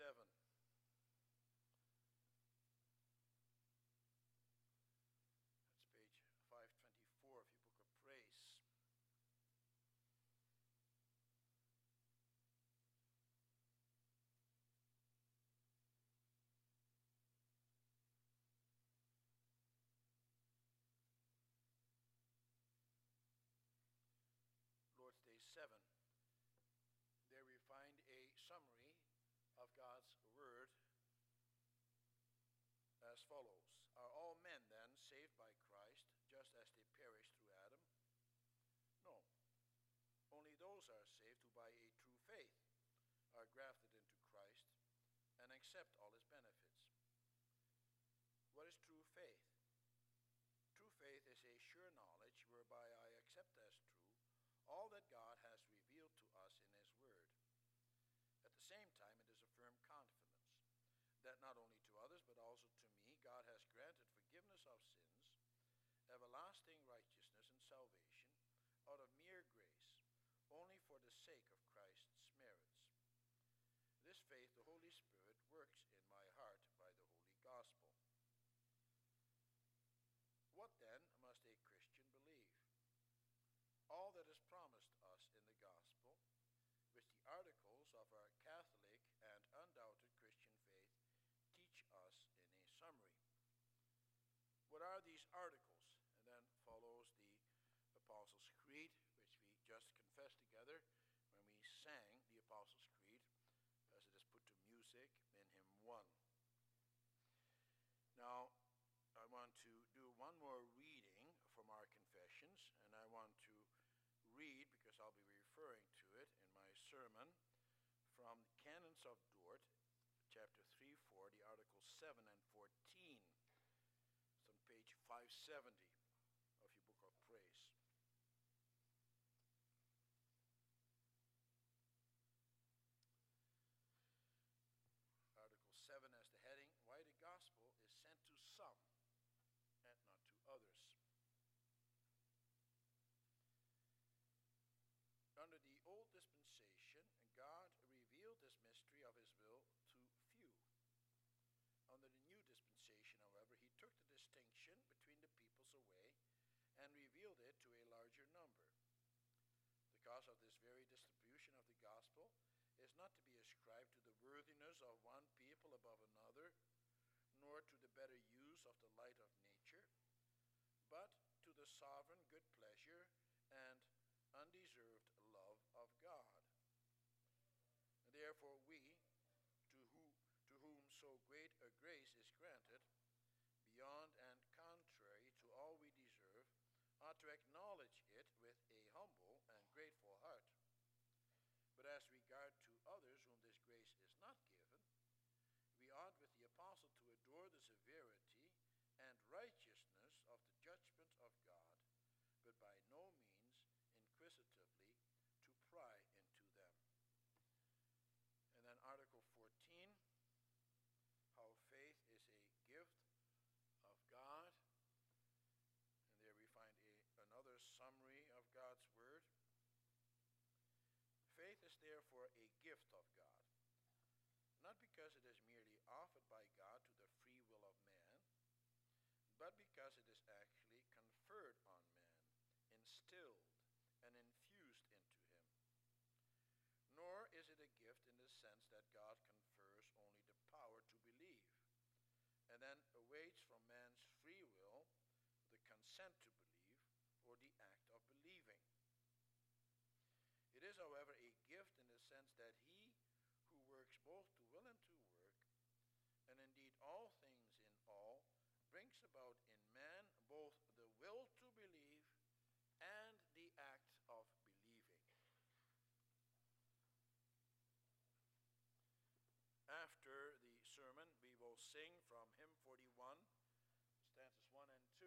7. That's page 524 of your book of praise. Lord's Day 7. There we find a summary of God's Word as follows Are all men then saved by Christ just as they perished through Adam? No. Only those are saved who by a true faith are grafted into Christ and accept all his benefits. What is true faith? True faith is a sure knowledge whereby I accept as true all that God has revealed to us in his word. At the same time, it is a firm confidence that not only to others, but also to me, God has granted forgiveness of sins, everlasting righteousness, and salvation out of mere grace, only for the sake of Christ's merits. This faith the Holy Spirit works in my heart by the Holy Gospel. What then must a Christian believe? All that is promised us in the Gospel which the articles of our Catholic and undoubted Christian faith teach us in a summary. What are these articles? And then follows the Apostles' Creed, which we just confessed together when we sang the Apostles' Creed, as it is put to music in hymn 1. Now, I want to do one more reading from our confessions, and I want to read, because I'll be referring to it in my sermon, from Canons of Dort, chapter 3, 4, the articles 7 and 14. It's on page 570 of your book of praise. Article 7 as the heading, Why the Gospel is Sent to Some and Not to Others. Under the old dispensation, God revealed this mystery of his will to few. Under the new dispensation, however, he took the distinction between the peoples away and revealed it to a larger number. The cause of this very distribution of the gospel is not to be ascribed to the worthiness of one people above another, nor to the better use of the light of nature, but to the sovereign good pleasure and undeserved love of God. And therefore, we, to, who, to whom so great a grace is granted, beyond and contrary to all we deserve, ought to acknowledge it with a humble and grateful heart. But as regard to others whom this grace is not given, we ought with the apostle to adore the severity and righteousness of the judgment of God, but by no means inquisitively to pry into them. And then Article 14 how faith is a gift of God. And there we find a, another summary God's Word. Faith is therefore a gift of God, not because it is merely offered by God to the free will of man, but because it is actually conferred on man, instilled and infused into him. Nor is it a gift in the sense that God confers only the power to believe, and then awaits from man's free will the consent to believe or the act of believing. It is, however, a gift in the sense that he who works both to will and to work, and indeed all things in all, brings about in man both the will to believe and the act of believing. After the sermon, we will sing from hymn 41, stanzas 1 and 2.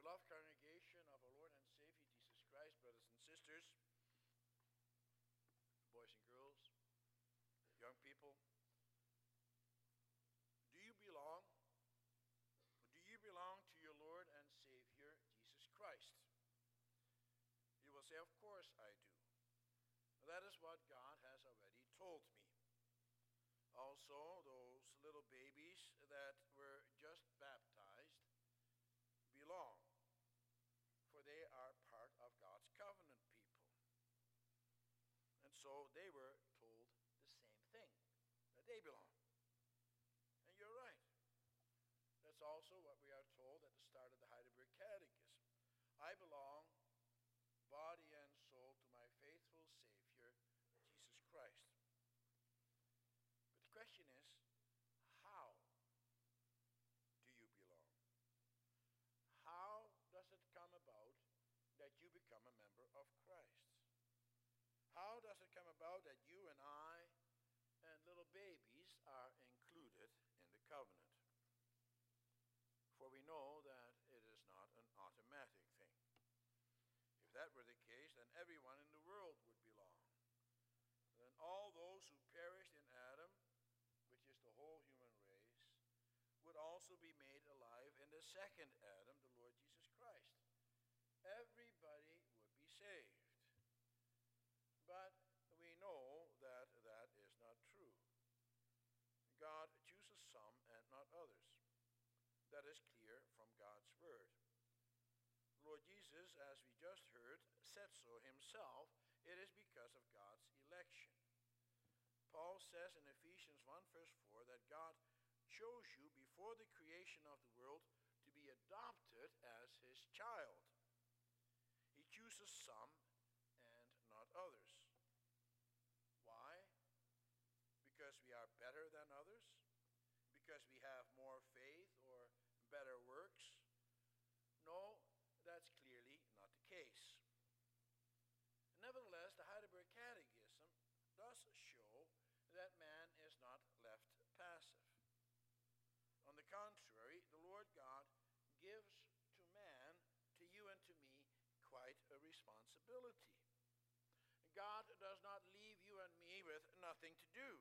Beloved congregation of our Lord and Savior Jesus Christ, brothers and sisters, boys and girls, young people, do you belong do you belong to your Lord and Savior, Jesus Christ? You will say, Of course I do. That is what God has already told me. Also, those little babies that were just baptized belong, for they are part of God's covenant people. And so they were told the same thing that they belong. And you're right. That's also what we are told at the start of the Heidelberg Catechism. I belong, body and soul, to my faithful Savior, Jesus Christ. But the question is, how do you belong? How does it come about that you become a member of Christ? How does it come about that you and I and little babies are included in the covenant? For we know that it is not an automatic thing. If that were the case, then everyone in the world would belong. Then all those who perished in Adam, which is the whole human race, would also be made alive in the second Adam, the Lord Jesus Christ. Everybody would be saved. But we know that that is not true. God chooses some and not others. That is clear from God's word. Lord Jesus, as we just heard, said so It is because of God's election. Paul says in Ephesians 1, verse 4, that God chose you before the creation of the world to be adopted as his child. He chooses some and not others. Why? Because we are better than others? Because we have more faith or better works? No, that's clearly not the case. Nevertheless, the Heidelberg Catechism does show that man is not left passive. On the contrary, the Lord God gives to man, to you and to me, quite a responsibility. God does not leave you and me with nothing to do.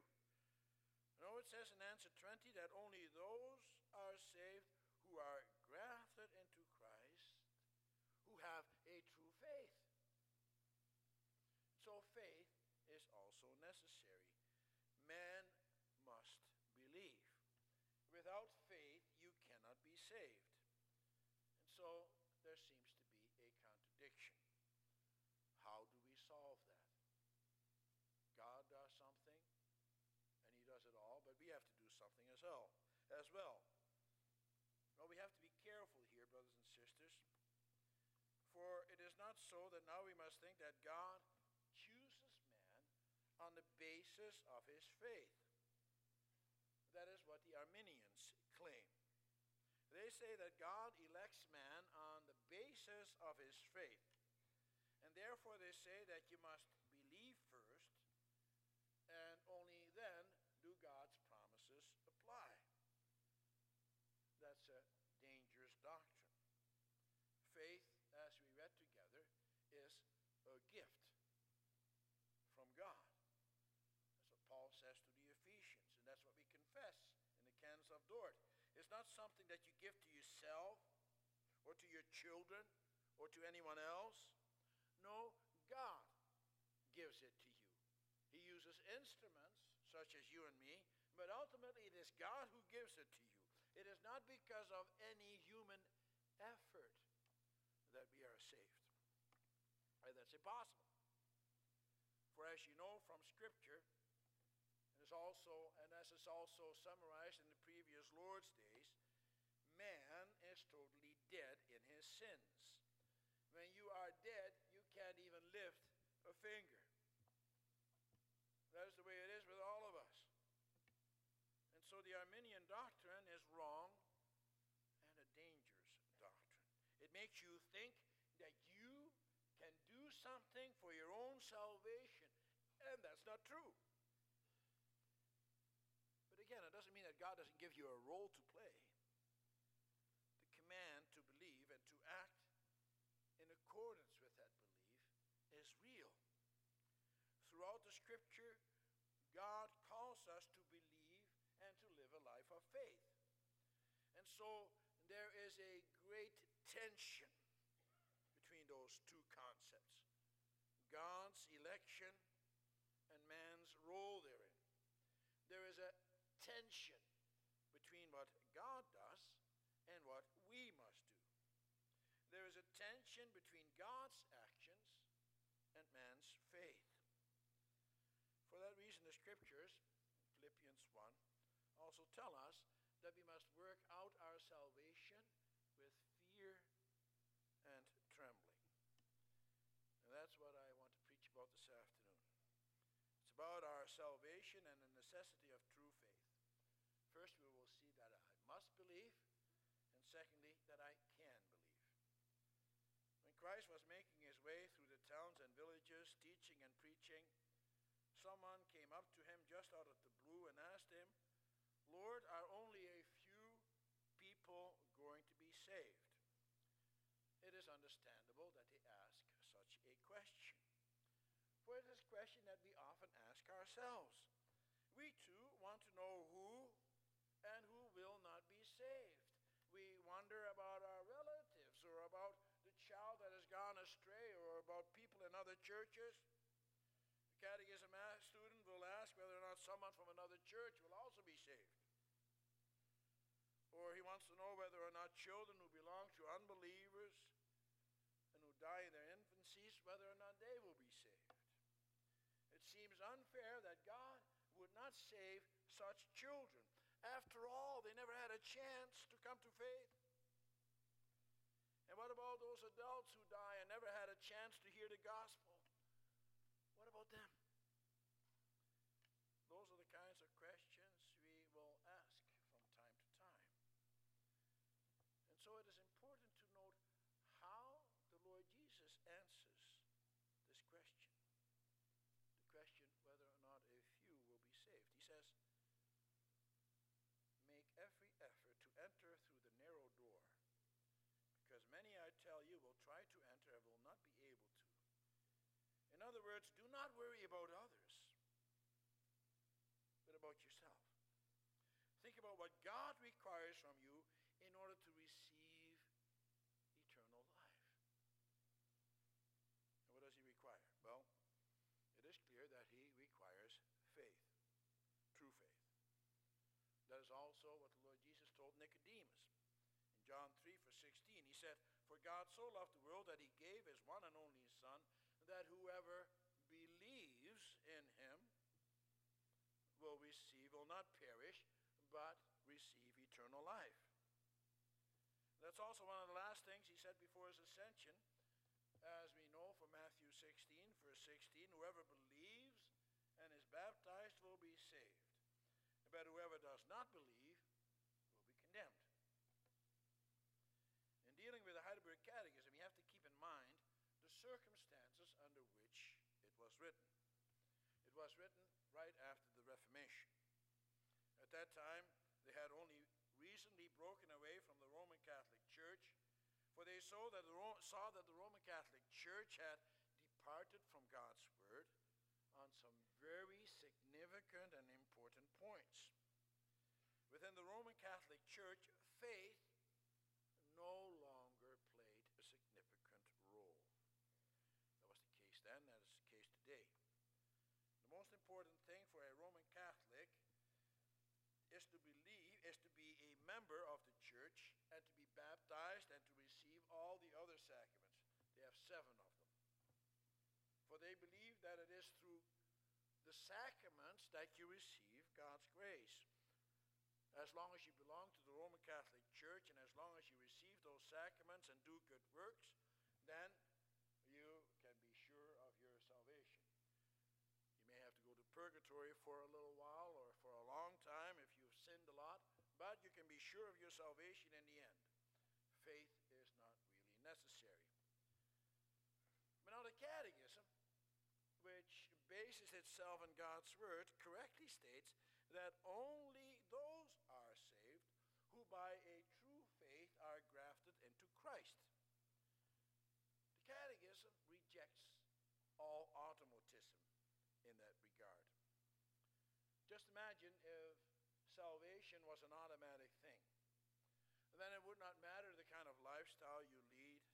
No, it says in answer 20 that only those are saved who are grafted into Christ, who have a true faith. So faith is also necessary. Man must believe. Without faith, you cannot be saved. And so there seems to be a contradiction. How do we solve that? God does something, and he does it all, but we have to do something as well. As well. Well, we have to be careful here, brothers and sisters. For it is not so that now we must think that God chooses man on the basis of his faith. That is what the Arminians claim. They say that God elects man on the basis of his faith. And therefore they say that you must believe first, and only then do God's promises apply. That's a dangerous doctrine. Faith, as we read together, is a gift from God. That's what Paul says to the Ephesians, and that's what we confess in the canons of Dort. It's not something that you give to yourself or to your children or to anyone else. No, God gives it to you. He uses instruments such as you and me, but ultimately it is God who gives it to you. It is not because of any human effort that we are saved. That's impossible. For as you know from Scripture, and also and as is also summarized in the previous Lord's days, man is totally dead in his sins. When you are dead, you can't even lift a finger. That is the way it is with all of us. And so the Arminian doctrine is wrong and a dangerous doctrine. It makes you think that you can do something for your own salvation, and that's not true. But again, it doesn't mean that God doesn't give you a role to play. The command to believe and to act in accordance with that belief is real. Throughout the scripture, God calls us to believe and to live a life of faith. And so there is a great tension between election and man's role therein. There is a tension between what God does and what we must do. There is a tension between God's actions and man's faith. For that reason, the scriptures, Philippians 1, also tell us that we must work out our salvation with fear and trembling. And that's what I want to preach about this afternoon. It's about our salvation and the necessity of true faith. First, we will see that I must believe, and secondly, that I can believe. When Christ was making his way through the towns and villages, teaching and preaching, someone came up to him just out of the blue and asked him, Lord, are only a few people going to be saved? It is understandable that he ask such a question. For it is a question ask ourselves. We too want to know who and who will not be saved. We wonder about our relatives or about the child that has gone astray or about people in other churches. The catechism student will ask whether or not someone from another church will also be saved. Or he wants to know whether or not children who belong to unbelievers and who die in their infancies, whether or not they will be seems unfair that God would not save such children. After all, they never had a chance to come to faith. And what about those adults who die and never had a chance to hear the gospel? What about them? Those are the kinds of questions we will ask from time to time. And so it is important to note how the Lord Jesus answers this question the question whether or not a few will says, Make every effort to enter through the narrow door, because many, I tell you, will try to enter and will not be able to. In other words, do not worry about others, but about yourself. Think about what God requires from you in order to receive eternal life. And what does He require? Well, it is clear that He requires faith, true faith. That is also what the Lord Jesus told Nicodemus. In John 3, verse 16, he said, For God so loved the world that he gave his one and only Son, that whoever believes in him will receive, will not perish, but receive eternal life. That's also one of the last things he said before his ascension. As we know from Matthew 16, verse 16, whoever believes and is baptized will be saved but whoever does not believe will be condemned. In dealing with the Heidelberg Catechism, you have to keep in mind the circumstances under which it was written. It was written right after the Reformation. At that time, they had only recently broken away from the Roman Catholic Church, for they saw that the, saw that the Roman Catholic Church had departed from God's Word on some very significant and important points. Within the Roman Catholic Church, faith no longer played a significant role. That was the case then, that is the case today. The most important thing for a Roman Catholic is to believe, is to be a member of the church and to be baptized and to receive all the other sacraments. They have seven of them. For they believe that it is through the sacraments that you receive God's grace. As long as you belong to the Roman Catholic Church and as long as you receive those sacraments and do good works, then you can be sure of your salvation. You may have to go to purgatory for a little while or for a long time if you've sinned a lot, but you can be sure of your salvation in the end. Faith is not really necessary. But now the Catechism bases itself on God's Word, correctly states that only those are saved who by a true faith are grafted into Christ. The Catechism rejects all automatism in that regard. Just imagine if salvation was an automatic thing. Then it would not matter the kind of lifestyle you lead,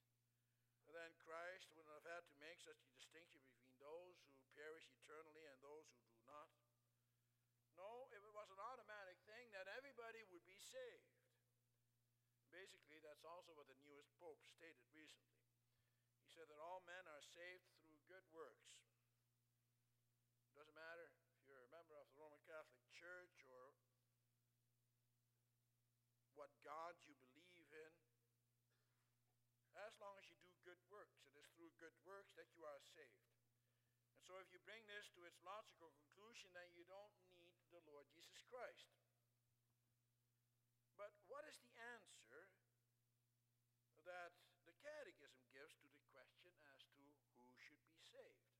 then Christ wouldn't have had to make such a distinction between those who perish eternally and those who do not. Saved. Basically, that's also what the newest Pope stated recently. He said that all men are saved through good works. It Doesn't matter if you're a member of the Roman Catholic Church or what God you believe in. As long as you do good works, it is through good works that you are saved. And so, if you bring this to its logical conclusion, then you don't need the Lord Jesus Christ. But what is the answer that the Catechism gives to the question as to who should be saved?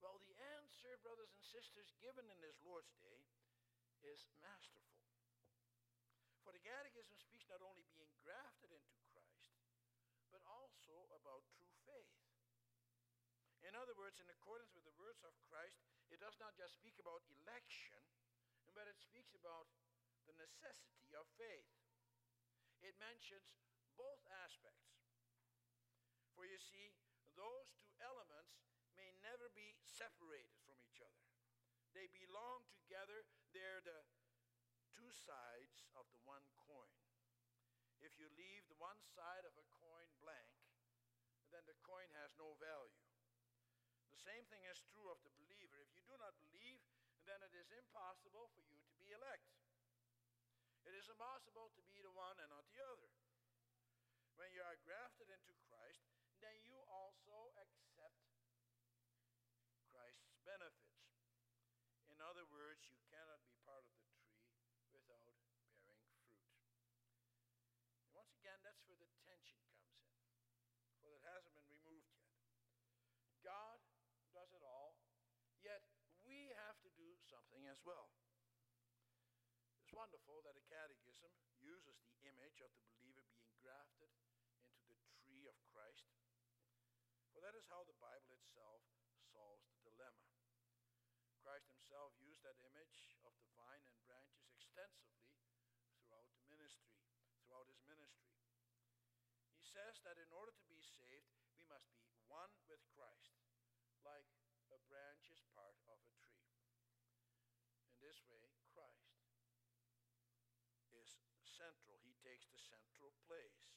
Well, the answer, brothers and sisters, given in this Lord's Day is masterful. For the Catechism speaks not only being grafted into Christ, but also about true faith. In other words, in accordance with the words of Christ, it does not just speak about election, but it speaks about the necessity of faith. It mentions both aspects. For you see, those two elements may never be separated from each other. They belong together. They're the two sides of the one coin. If you leave the one side of a coin blank, then the coin has no value. The same thing is true of the believer. If you do not believe, then it is impossible for you. It is impossible to be the one and not the other. When you are grafted into Christ, then you also accept Christ's benefits. In other words, you cannot be part of the tree without bearing fruit. And once again, that's where the tension comes in, for it hasn't been removed yet. God does it all, yet we have to do something as well. Wonderful that a catechism uses the image of the believer being grafted into the tree of Christ, for that is how the Bible itself solves the dilemma. Christ himself used that image of the vine and branches extensively throughout the ministry, throughout his ministry. He says that in order to be saved, we must be one with Christ, like a branch is part of a tree. In this way, Christ is central. He takes the central place.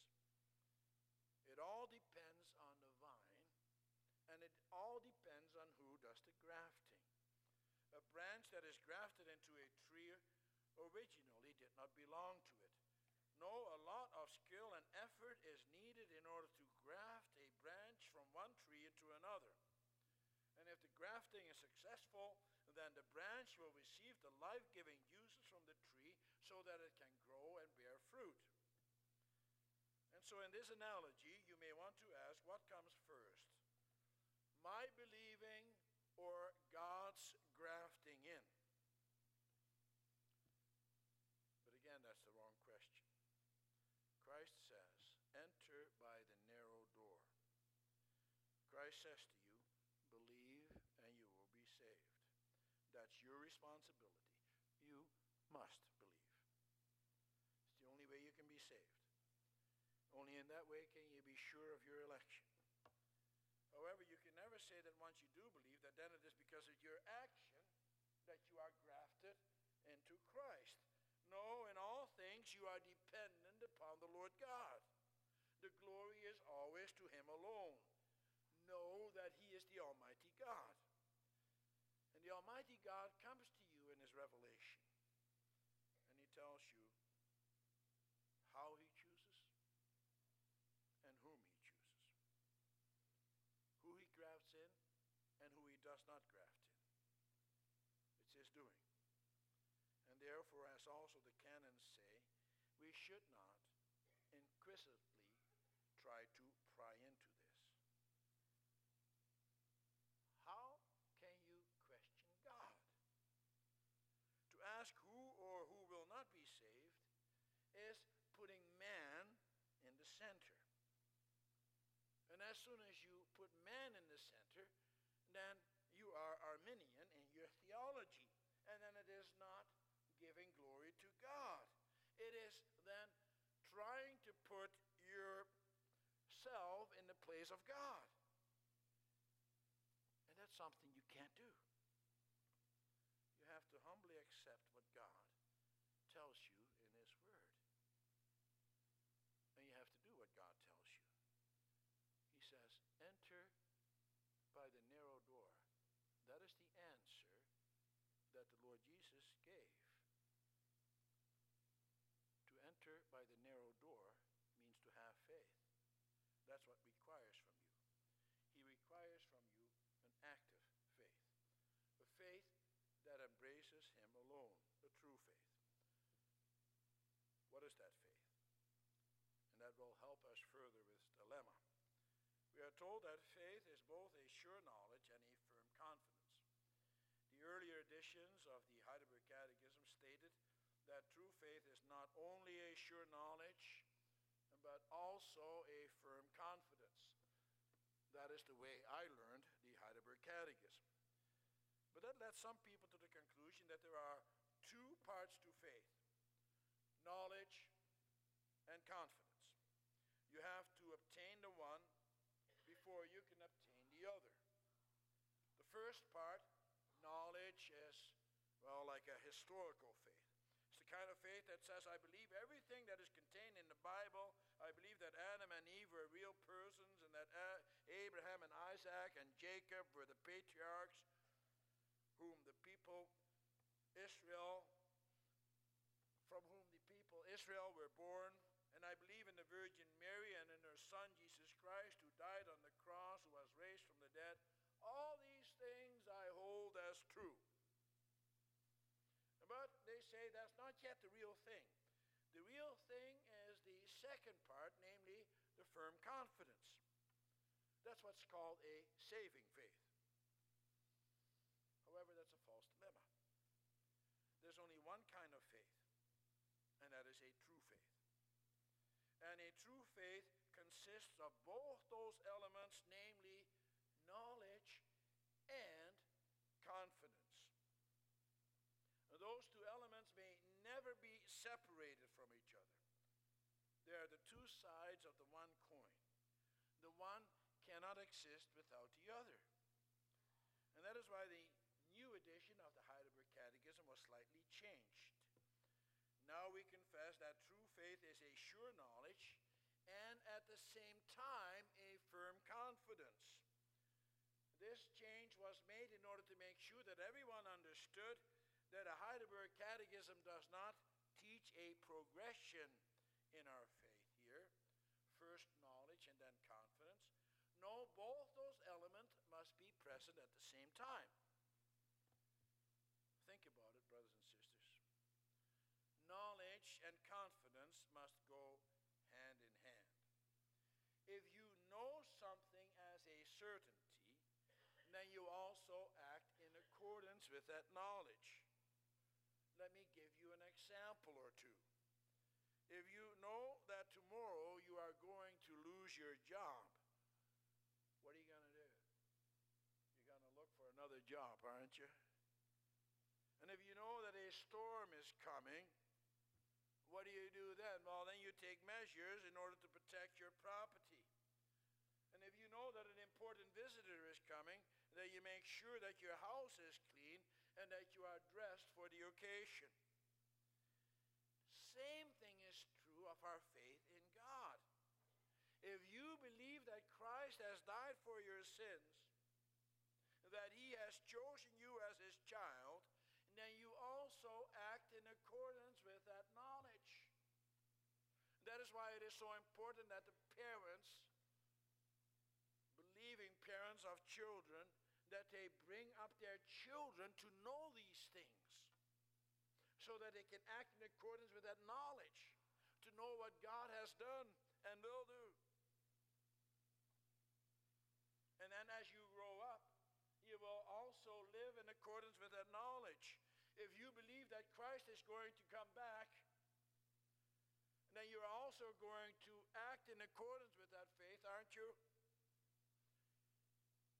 It all depends on the vine, and it all depends on who does the grafting a branch that is grafted into a tree originally did not belong to it. No, a lot of skill and effort is needed in order to graft a branch from one tree into another. And if the grafting is successful, then the branch will receive the life giving juices from the tree so that it can grow. And so, in this analogy, you may want to ask what comes first? My believing or God's grafting in? But again, that's the wrong question. Christ says, enter by the narrow door. Christ says to you, believe and you will be saved. That's your responsibility. You must believe. It's the only way you can be saved. In that way can you be sure of your election. However, you can never say that once you do believe that then it is because of your action that you are grafted into Christ. No, in all things you are dependent upon the Lord God. The glory is always to him alone. Know that he is the Almighty God. And the Almighty God comes to you in his revelation. And he tells you how he chooses and whom he grafts in and who he does not graft in. It's his doing. And therefore, as also the canons say, we should not inquisitively try to pry into this. How can you question God? To ask who or who will not be saved is putting man in the center. And as soon as you put man in the center, ways of God. And that's something you can't do. You have to humbly accept what God tells you in His Word. And you have to do what God tells you. He says, enter by the narrow door. That is the answer that the Lord Jesus gave. To enter by the narrow door means to have faith. That's what we are told that faith is both a sure knowledge and a firm confidence. The earlier editions of the Heidelberg Catechism stated that true faith is not only a sure knowledge, but also a firm confidence. That is the way I learned the Heidelberg Catechism. But that led some people to the conclusion that there are two parts to faith knowledge and confidence. You have to obtain the one before you can obtain the other. The first part, knowledge, is, well, like a historical faith. It's the kind of faith that says, I believe everything that is contained in the Bible. I believe that Adam and Eve were real persons and that Abraham and Isaac and Jacob were the patriarchs whom the people Israel, from whom the people Israel were born and I believe in the Virgin Mary and in her Son, Jesus Christ, who died on the cross, who was raised from the dead. All these things I hold as true. But they say that's not yet the real thing. The real thing is the second part, namely the firm confidence. That's what's called a saving faith. However, that's a false dilemma. There's only one kind of faith, and that is a true faith. And a true faith consists of both those elements, namely knowledge and confidence. those two elements may never be separated from each other. They are the two sides of the one coin. The one cannot exist without the other. And that is why the new edition of the Heidelberg Catechism was slightly changed. Now we confess that true faith is a sure knowledge and at the same time a firm confidence. This change was made in order to make sure that everyone understood that a Heidelberg Catechism does not teach a progression in our faith here first knowledge and then confidence. No, both those elements must be present at the same time. Think about it, brothers and sisters knowledge and confidence must go hand in hand. If you know something as a certainty, then you also act in accordance with that knowledge. Let me give you an example or two. If you know that tomorrow you are going to lose your job, what are you going to do? You're going to look for another job, aren't you? And if you know that a storm is coming, what do you do then? Well, then you take measures in order to protect your property. And if you know that an important visitor is coming, then you make sure that your house is clean and that you are dressed for the occasion. Same thing is true of our faith in God. If you believe that Christ has died for your sins, that he has chosen you as his child, and then you also act in accordance with that knowledge. That is why it is so important that the parents, believing parents of children, that they bring up their children to know these things so that they can act in accordance with that knowledge, to know what God has done and will do. And then as you grow up, you will also live in accordance with that knowledge. If you believe that Christ is going to come back, then you're also going to act in accordance with that faith, aren't you?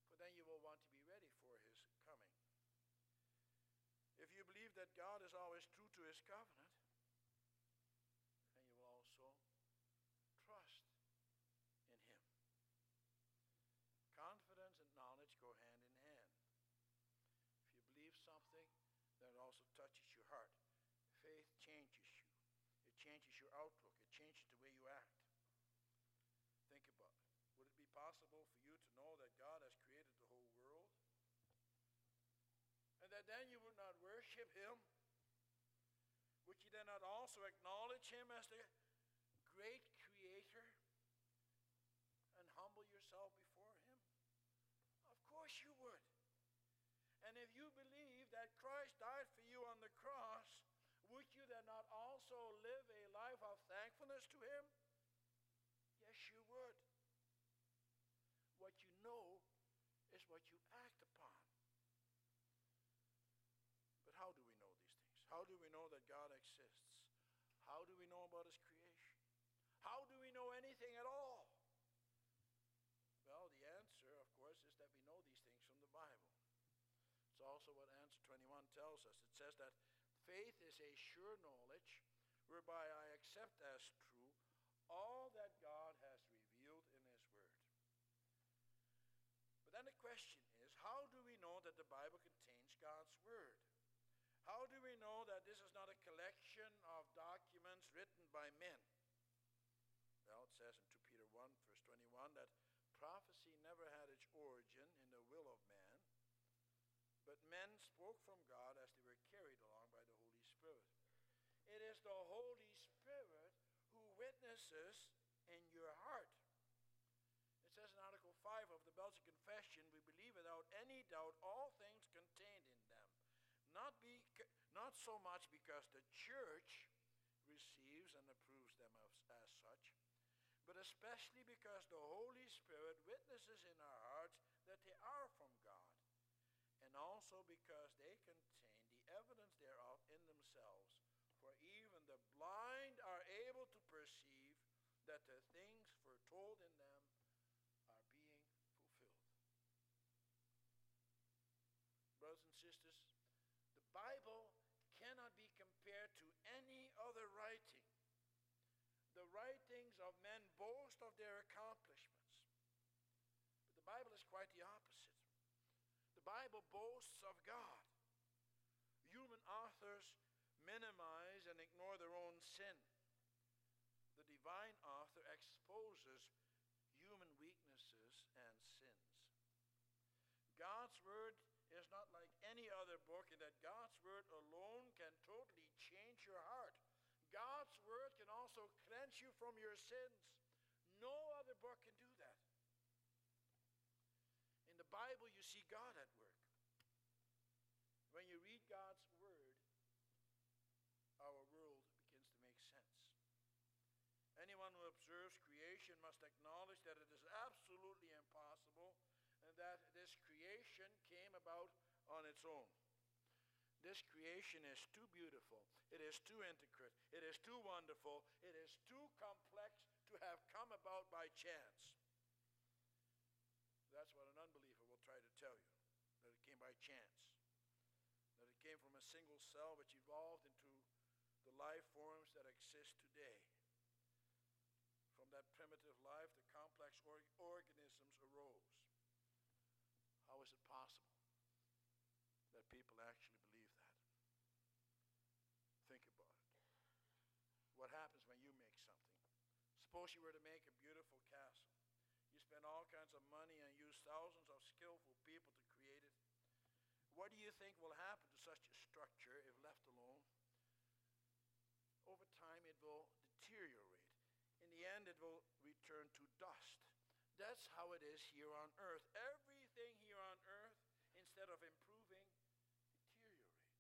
For then you will want to be ready for his coming. If you believe that God is always true to his covenant, also touches your heart. Faith changes you. It changes your outlook. It changes the way you act. Think about it. Would it be possible for you to know that God has created the whole world? And that then you would not worship him? Would you then not also acknowledge him as the great creator and humble yourself know is what you act upon. But how do we know these things? How do we know that God exists? How do we know about His creation? How do we know anything at all? Well, the answer, of course, is that we know these things from the Bible. It's also what answer 21 tells us. It says that faith is a sure knowledge whereby I accept as true all that God has revealed in His Word. But then the question is how do we know that the Bible contains God's Word? How do we know that this is not a collection of documents written by men? Well, it says in 2 Peter 1, verse 21, that prophecy never had its origin in the will of man, but men spoke from God as they were carried along by the Holy Spirit. It is the Holy Spirit who witnesses in your heart. It says in Article 5 of the Belgian Confession, we believe without any doubt all things contained in them not, be, not so much because the church receives and approves them as, as such, but especially because the Holy Spirit witnesses in our hearts that they are from God, and also because they contain the evidence thereof in themselves. For even the blind are able to perceive that the things foretold in them are being fulfilled. Brothers and sisters, Bible cannot be compared to any other writing. The writings of men boast of their accomplishments. But the Bible is quite the opposite. The Bible boasts of God. Human authors minimize and ignore their own sin. The divine author exposes human weaknesses and sins. God's word is not like any other book in that God's Word alone can totally change your heart. God's Word can also cleanse you from your sins. Can do that. In the Bible, you see God at work. When you read God's Word, our world begins to make sense. Anyone who observes creation must acknowledge that it is absolutely impossible and that this creation came about on its own. This creation is too beautiful. It is too intricate. It is too wonderful. It is too complex to have come about by chance. That's what an unbeliever will try to tell you that it came by chance. That it came from a single cell which evolved into the life forms that exist today. From that primitive life, the complex or- organisms arose. How is it possible that people actually believe that? Think about it. What happens when you make something? Suppose you were to make a beautiful castle. You spend all kinds of money and use thousands of skillful people to create it. What do you think will happen to such a structure if left alone? Over time, it will deteriorate. In the end, it will return to dust. That's how it is here on earth. Every everything here on earth, instead of improving, deteriorates.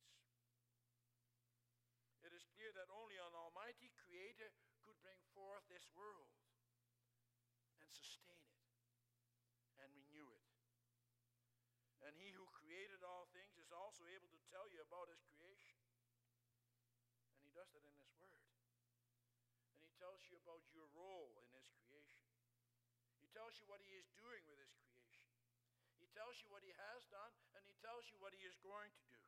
It is clear that only an almighty creator could bring forth this world and sustain it and renew it. And he who created all things is also able to tell you about his creation. And he does that in his word. And he tells you about your role in his creation. He tells you what he is doing with his creation He tells you what he has done, and he tells you what he is going to do.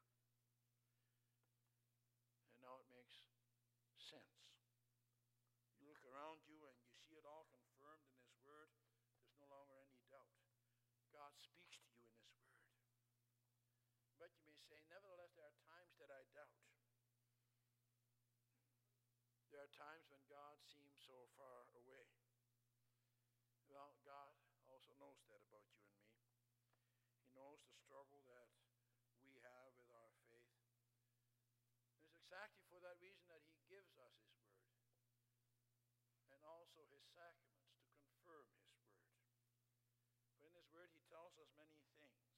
And now it makes sense. You look around you and you see it all confirmed in his word. There's no longer any doubt. God speaks to you in his word. But you may say, nevertheless, there are times that I doubt. There are times when God seems so far away. Well, God also knows that about you and me He knows the struggle that we have with our faith. It's exactly for that reason that he gives us his word and also his sacraments to confirm his word. Word, He tells us many things.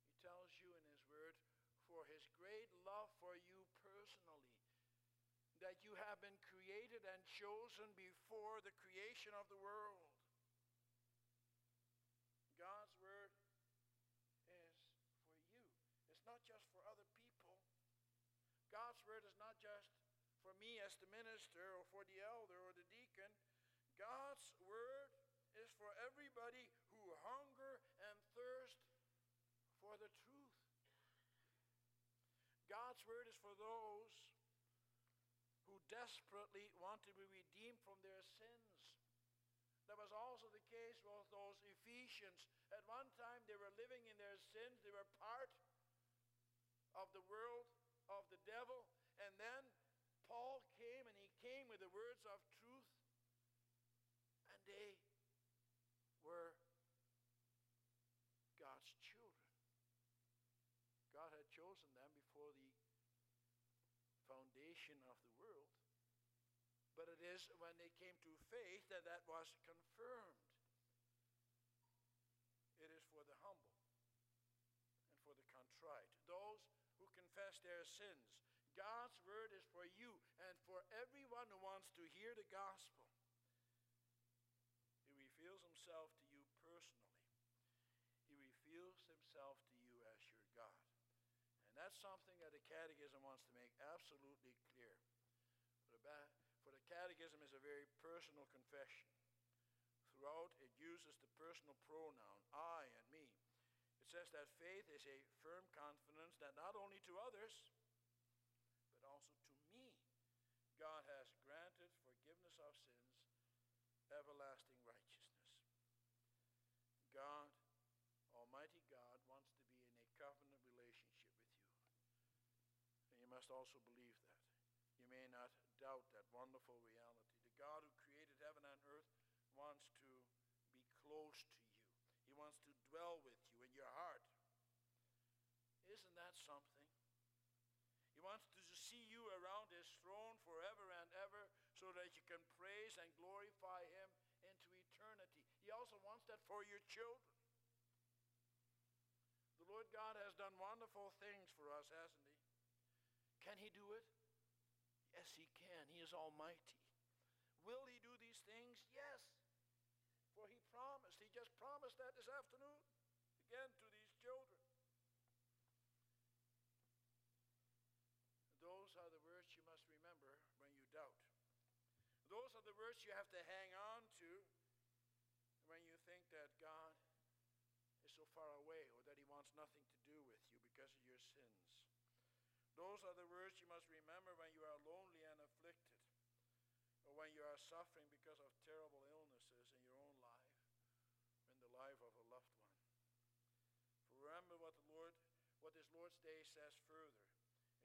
He tells you in His Word, for His great love for you personally, that you have been created and chosen before the creation of the world. God's Word is for you, it's not just for other people. God's Word is not just for me as the minister or for the elder or the deacon. God's Word is for everybody who hunger and thirst for the truth. God's word is for those desperately want to be redeemed from their sins. That was also the case with those Ephesians. At one time, they were living in their sins, they were part of the world of the devil. And then Paul came and he came with the words of truth, and they were God's children. God had chosen them before the foundation of the world. But it is when they came to faith that that was confirmed. It is for the humble and for the contrite, those who confess their sins. God's word is for you and for everyone who wants to hear the gospel. He reveals himself to you personally. He reveals himself to you as your God. And that's something that the Catechism wants to make absolutely clear. The Catechism is a very personal confession. Throughout, it uses the personal pronoun, I and me. It says that faith is a firm confidence that not only to others, but also to me, God has granted forgiveness of sins, everlasting righteousness. God, Almighty God, wants to be in a covenant relationship with you. And you must also believe that. You may not doubt that wonderful reality. The God who created heaven and earth wants to be close to you. He wants to dwell with you in your heart. Isn't that something? He wants to see you around his throne forever and ever so that you can praise and glorify him into eternity. He also wants that for your children. The Lord God has done wonderful things for us, hasn't he? Can he do it? Yes, he can. He is almighty. Will he do these things? Yes. For he promised. He just promised that this afternoon again to these children. Those are the words you must remember when you doubt. Those are the words you have to hang on to when you think that God is so far away or that he wants nothing to do with you because of your sins. Those are the words you must remember when you are or when you are suffering because of terrible illnesses in your own life, in the life of a loved one. For remember what the Lord, what this Lord's Day says further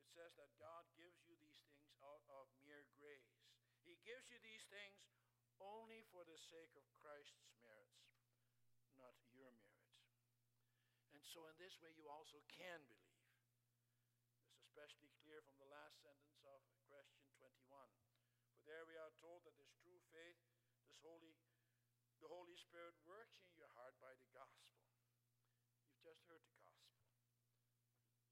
It says that God gives you these things out of mere grace. He gives you these things only for the sake of Christ's merits, not your merits. And so, in this way, you also can believe. This is especially clear from the last sentence of question 21. For there we are told that this true faith, this holy, the Holy Spirit works in your heart by the gospel. You've just heard the gospel.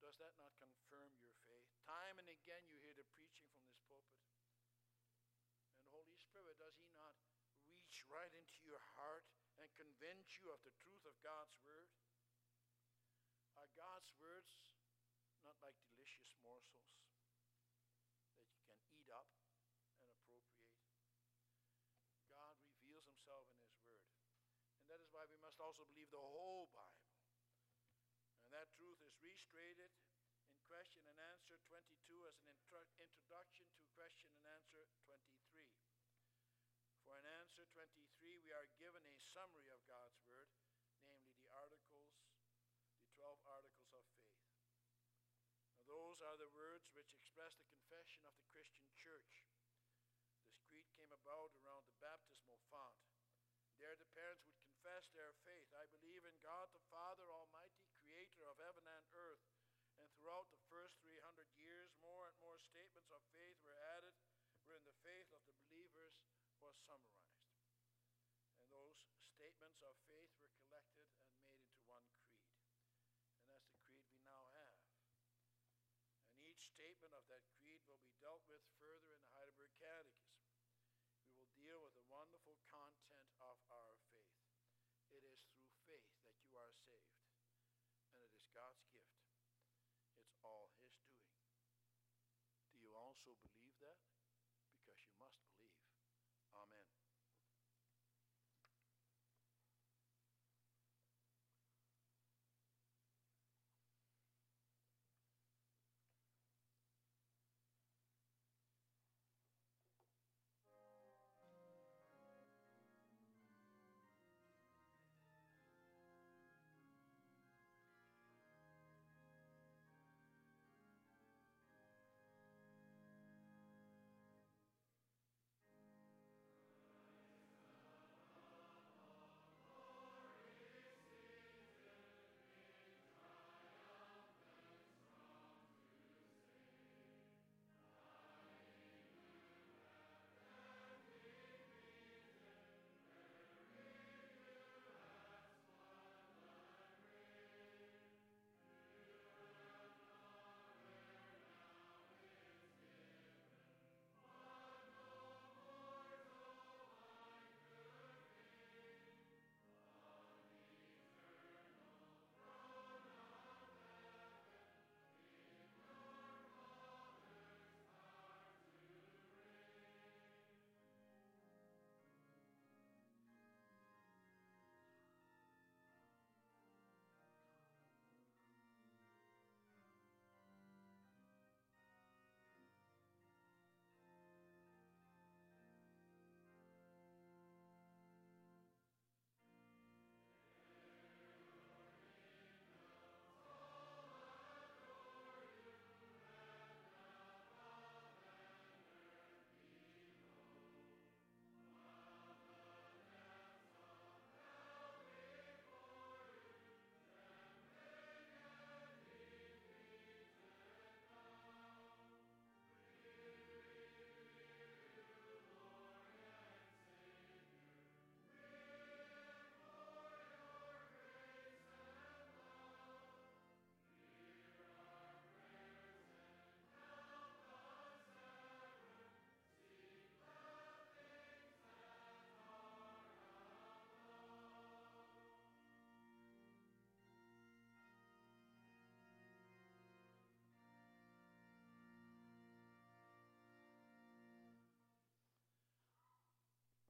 Does that not confirm your faith? Time and again you hear the preaching from this pulpit. And the Holy Spirit, does He not reach right into your heart and convince you of the truth of God's Word? Are God's words not like delicious morsels that you can eat up and appropriate? God reveals Himself in His Word. And that is why we must also believe the whole Bible And that truth is restated in question and answer 22 as an intro- introduction to question and answer 23. For in answer 23, we are given a summary of God's Word, namely the articles, the 12 articles of faith. Now, those are the words which express the confession of the Christian church. This creed came about around the baptismal font. There, the parents would confess their faith. I believe in God the Father Almighty, creator of heaven and earth. And throughout the first 300 years, more and more statements of faith were added, wherein the faith of the believers was summarized. And those statements of faith were collected and made into one creed. And that's the creed we now have. And each statement of that creed will be dealt with further in the Heidelberg Catechism. We will deal with the wonderful content of our faith. It is through faith that you are saved, and it is God's gift. It's all His doing. Do you also believe that?